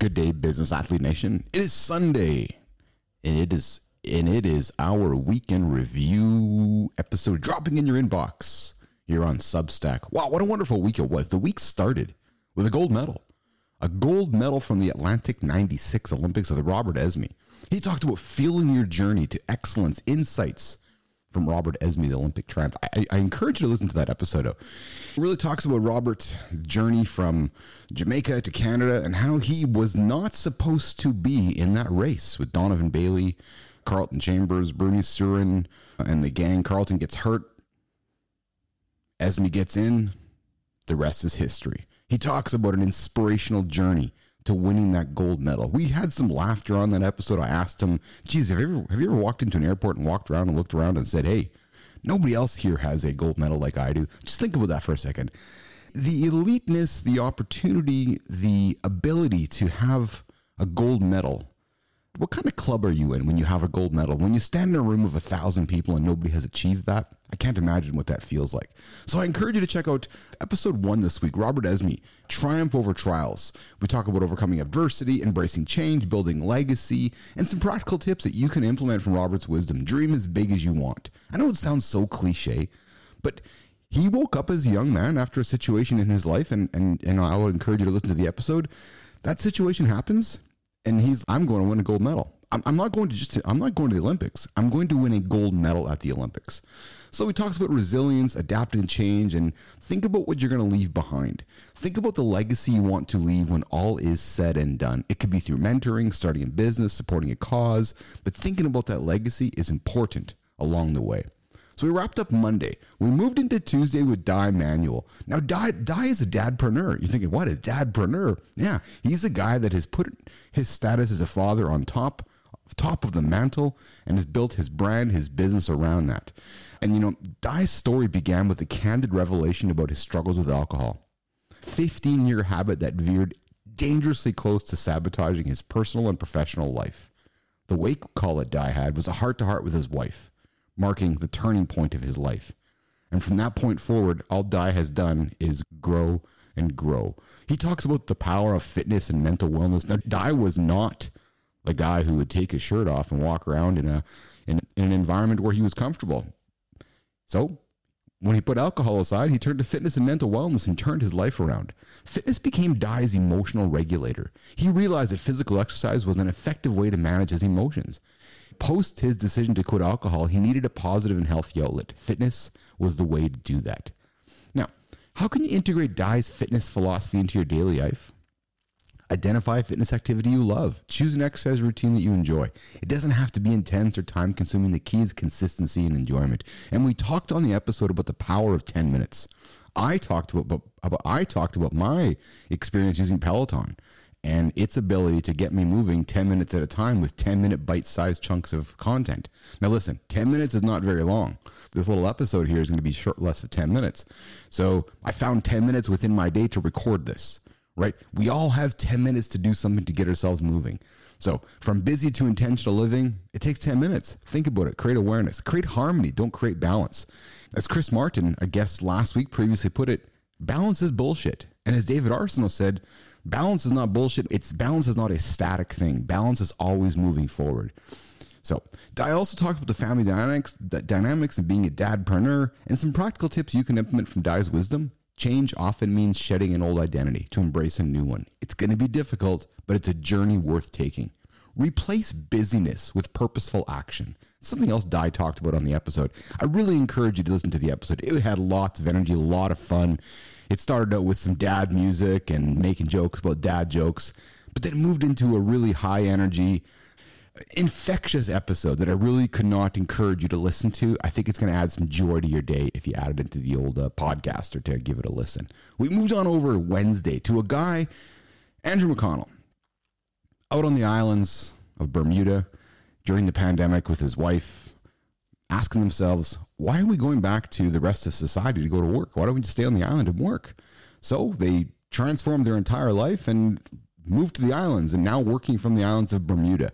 Good day, business athlete nation. It is Sunday, and it is and it is our weekend review episode dropping in your inbox here on Substack. Wow, what a wonderful week it was. The week started with a gold medal. A gold medal from the Atlanta 96 Olympics with Robert Esmie. He talked about fueling your journey to excellence, insights from Robert Esmie, the Olympic triumph. I, I, encourage you to listen to that episode. It really talks about Robert's journey from Jamaica to Canada and how he was not supposed to be in that race with Donovan Bailey, Carlton Chambers, Bruny Surin, and the gang. Carlton gets hurt. Esmie gets in. The rest is history. He talks about an inspirational journey to winning that gold medal. We had some laughter on that episode. I asked him, geez, have you ever, have you ever walked into an airport and walked around and looked around and said, hey, nobody else here has a gold medal like I do? Just think about that for a second. The eliteness, the opportunity, the ability to have a gold medal what kind of club are you in when you have a gold medal? When you stand in a room of a thousand people and nobody has achieved that? I can't imagine what that feels like. So I encourage you to check out episode one this week Robert Esmie, Triumph Over Trials. We talk about overcoming adversity, embracing change, building legacy, and some practical tips that you can implement from Robert's wisdom. Dream as big as you want. I know it sounds so cliche, but he woke up as a young man after a situation in his life, and, and, and I would encourage you to listen to the episode. That situation happens and he's I'm going to win a gold medal. I'm, I'm not going to just I'm not going to the Olympics. I'm going to win a gold medal at the Olympics. So he talks about resilience, adapt adapting change, and think about what you're going to leave behind. Think about the legacy you want to leave when all is said and done. It could be through mentoring, starting a business, supporting a cause, but thinking about that legacy is important along the way. So we wrapped up Monday. We moved into Tuesday with Dai Manuel. Now, Dai, Dai is a dadpreneur. You're thinking, what, a dadpreneur? Yeah, he's a guy that has put his status as a father on top, top of the mantle and has built his brand, his business around that. And, you know, Dai's story began with a candid revelation about his struggles with alcohol. 15 year habit that veered dangerously close to sabotaging his personal and professional life. The wake call that Dai had was a heart to heart with his wife marking the turning point of his life. And from that point forward, all Dai has done is grow and grow. He talks about the power of fitness and mental wellness. Now, Dai was not the guy who would take his shirt off and walk around in a in, in an environment where he was comfortable. So, when he put alcohol aside, he turned to fitness and mental wellness and turned his life around. Fitness became Dai's emotional regulator. He realized that physical exercise was an effective way to manage his emotions post his decision to quit alcohol, he needed a positive and healthy outlet. Fitness was the way to do that. Now, how can you integrate Dai's fitness philosophy into your daily life? Identify a fitness activity you love. Choose an exercise routine that you enjoy. It doesn't have to be intense or time consuming. The key is consistency and enjoyment. And we talked on the episode about the power of 10 minutes. I talked about, about I talked about my experience using Peloton and its ability to get me moving 10 minutes at a time with 10 minute bite sized chunks of content. Now, listen, 10 minutes is not very long. This little episode here is going to be short, less of 10 minutes. So I found 10 minutes within my day to record this, right? We all have 10 minutes to do something to get ourselves moving. So from busy to intentional living, it takes 10 minutes. Think about it. Create awareness, create harmony. Don't create balance. As Chris Martin, a guest last week previously put it, balance is bullshit. And as David Arsenal said, balance is not bullshit. It's balance is not a static thing. Balance is always moving forward. So, I also talked about the family dynamics, the dynamics of being a dadpreneur, and some practical tips you can implement from Dai's wisdom. Change often means shedding an old identity to embrace a new one. It's going to be difficult, but it's a journey worth taking. Replace busyness with purposeful action. Something else Dai talked about on the episode. I really encourage you to listen to the episode. It had lots of energy, a lot of fun. It started out with some dad music and making jokes about dad jokes, but then moved into a really high energy, infectious episode that I really could not encourage you to listen to. I think it's going to add some joy to your day if you add it into the old uh, podcast or to give it a listen. We moved on over Wednesday to a guy, Andrew McConnell, out on the islands of Bermuda during the pandemic with his wife asking themselves, why are we going back to the rest of society to go to work? Why don't we just stay on the island and work? So they transformed their entire life and moved to the islands and now working from the islands of Bermuda.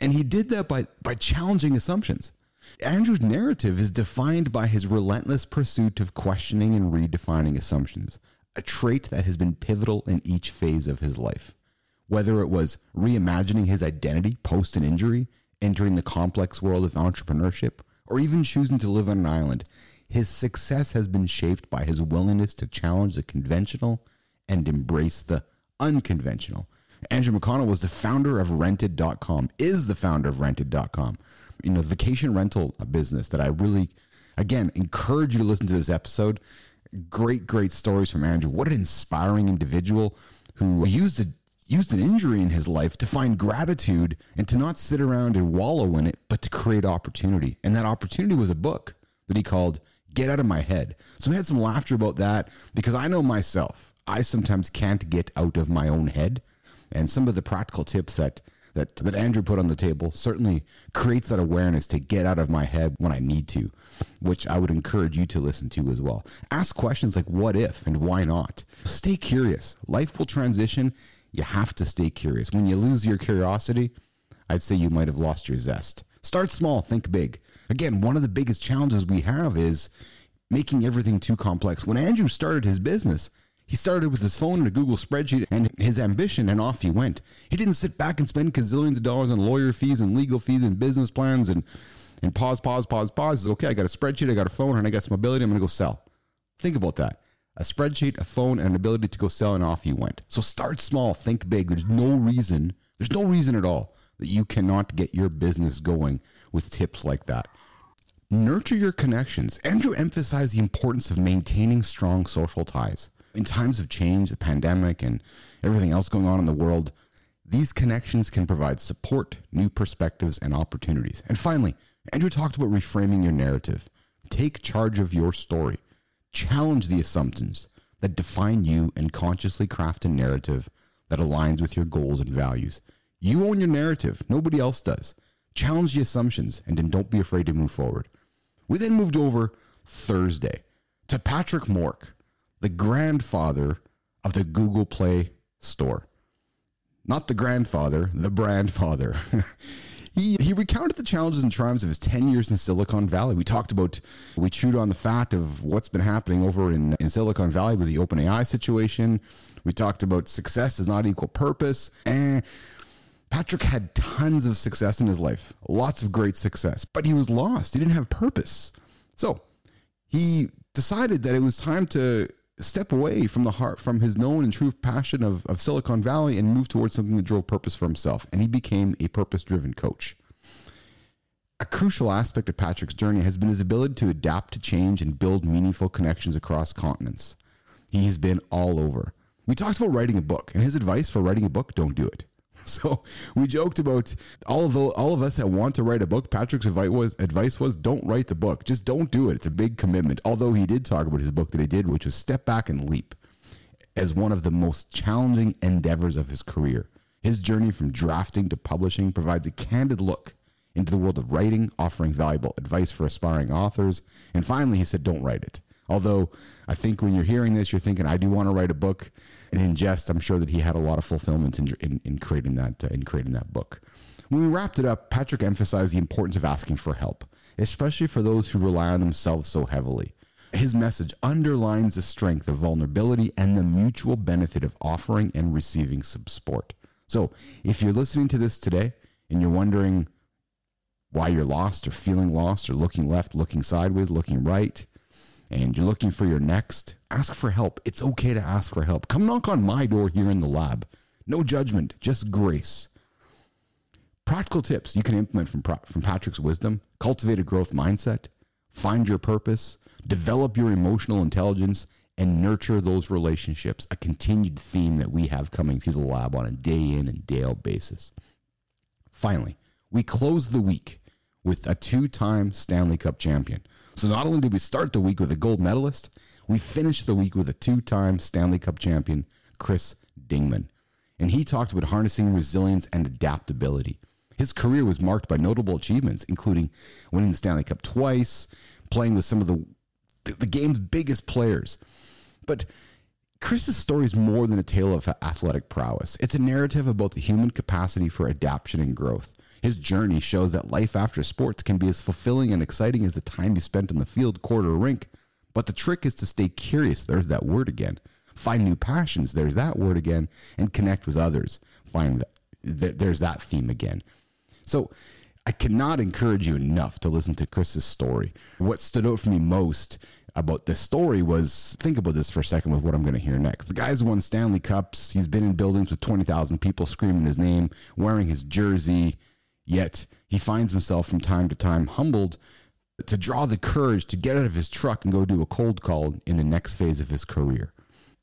And he did that by, by challenging assumptions. Andrew's narrative is defined by his relentless pursuit of questioning and redefining assumptions, a trait that has been pivotal in each phase of his life. Whether it was reimagining his identity post an injury, entering the complex world of entrepreneurship, or even choosing to live on an island, his success has been shaped by his willingness to challenge the conventional and embrace the unconventional. Andrew McConnell was the founder of rented.com, is the founder of rented.com, you know, vacation rental business that I really, again, encourage you to listen to this episode. Great, great stories from Andrew. What an inspiring individual who used a used an injury in his life to find gratitude and to not sit around and wallow in it, but to create opportunity. And that opportunity was a book that he called Get Out of My Head. So we had some laughter about that because I know myself. I sometimes can't get out of my own head. And some of the practical tips that that, that Andrew put on the table certainly creates that awareness to get out of my head when I need to, which I would encourage you to listen to as well. Ask questions like what if and why not. Stay curious. Life will transition. You have to stay curious. When you lose your curiosity, I'd say you might have lost your zest. Start small, think big. Again, one of the biggest challenges we have is making everything too complex. When Andrew started his business, he started with his phone and a Google spreadsheet and his ambition, and off he went. He didn't sit back and spend gazillions of dollars on lawyer fees and legal fees and business plans and and pause, pause, pause, pause. Says, okay, I got a spreadsheet, I got a phone, and I got some ability. I'm going to go sell. Think about that. A spreadsheet, a phone, and an ability to go sell, and off you went. So start small, think big. There's no reason, there's no reason at all that you cannot get your business going with tips like that. Nurture your connections. Andrew emphasized the importance of maintaining strong social ties in times of change, the pandemic, and everything else going on in the world, these connections can provide support, new perspectives, and opportunities. And finally, Andrew talked about reframing your narrative. Take charge of your story. Challenge the assumptions that define you and consciously craft a narrative that aligns with your goals and values. You own your narrative, nobody else does. Challenge the assumptions and then don't be afraid to move forward. We then moved over Thursday to Patrick Mork, the grandfather of the Google Play Store. Not the grandfather, the brandfather. he, he recounted the challenges and triumphs of his 10 years in Silicon Valley. We talked about, we chewed on the fact of what's been happening over in, in Silicon Valley with the OpenAI situation. We talked about success does not equal purpose. And Patrick had tons of success in his life, lots of great success, but he was lost. He didn't have purpose. So he decided that it was time to step away from the heart, from his known and true passion of, of Silicon Valley and move towards something that drove purpose for himself. And he became a purpose driven coach. A crucial aspect of Patrick's journey has been his ability to adapt to change and build meaningful connections across continents. He has been all over. We talked about writing a book, and his advice for writing a book don't do it. So we joked about all of the, all of us that want to write a book. Patrick's advice was advice was don't write the book. Just don't do it. It's a big commitment. Although he did talk about his book that he did, which was Step Back and Leap, as one of the most challenging endeavors of his career. His journey from drafting to publishing provides a candid look into the world of writing, offering valuable advice for aspiring authors. And finally, he said, don't write it. Although I think when you're hearing this, you're thinking, I do want to write a book. And in jest, I'm sure that he had a lot of fulfillment in, in, in creating that uh, in creating that book. When we wrapped it up, Patrick emphasized the importance of asking for help, especially for those who rely on themselves so heavily. His message underlines the strength of vulnerability and the mutual benefit of offering and receiving support. So, if you're listening to this today and you're wondering why you're lost or feeling lost or looking left, looking sideways, looking right, and you're looking for your next, ask for help. It's okay to ask for help. Come knock on my door here in the lab. No judgment, just grace. Practical tips you can implement from, from Patrick's wisdom cultivate a growth mindset, find your purpose, develop your emotional intelligence, and nurture those relationships. A continued theme that we have coming through the lab on a day in and day out basis. Finally, we close the week with a two time Stanley Cup champion. So not only did we start the week with a gold medalist, we finished the week with a two time Stanley Cup champion, Chris Dingman. And he talked about harnessing resilience and adaptability. His career was marked by notable achievements, including winning the Stanley Cup twice, playing with some of the, the game's biggest players. But Chris's story is more than a tale of athletic prowess. It's a narrative about the human capacity for adaptation and growth. His journey shows that life after sports can be as fulfilling and exciting as the time you spent on the field, court, or rink. But the trick is to stay curious. There's that word again. find new passions. There's that word again, and connect with others. Find that there's that theme again. So I cannot encourage you enough to listen to Chris's story. What stood out for me most about this story was think about this for a second with what I'm going to hear next. The guy's won Stanley Cups. He's been in buildings with 20,000 people screaming his name, wearing his jersey, yet he finds himself from time to time humbled to draw the courage to get out of his truck and go do a cold call in the next phase of his career.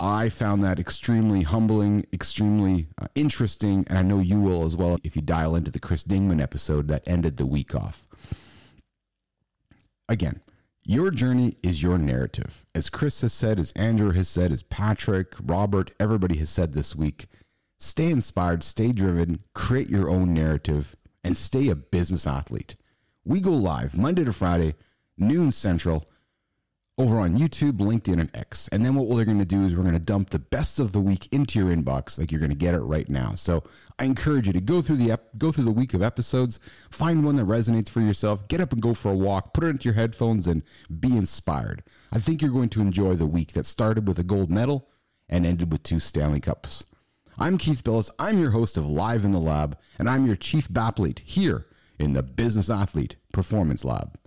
I found that extremely humbling, extremely uh, interesting, and I know you will as well if you dial into the Chris Dingman episode that ended the week off. Again, your journey is your narrative. As Chris has said, as Andrew has said, as Patrick, Robert, everybody has said this week, stay inspired, stay driven, create your own narrative, and stay a business athlete. We go live Monday to Friday, noon central, over on YouTube, LinkedIn, and X. And then what we're going to do is we're going to dump the best of the week into your inbox, like you're going to get it right now. So I encourage you to go through the ep- go through the week of episodes, find one that resonates for yourself, get up and go for a walk, put it into your headphones, and be inspired. I think you're going to enjoy the week that started with a gold medal and ended with two Stanley Cups. I'm Keith Bilous. I'm your host of Live in the Lab, and I'm your chief bathlete here in the Business Athlete Performance Lab.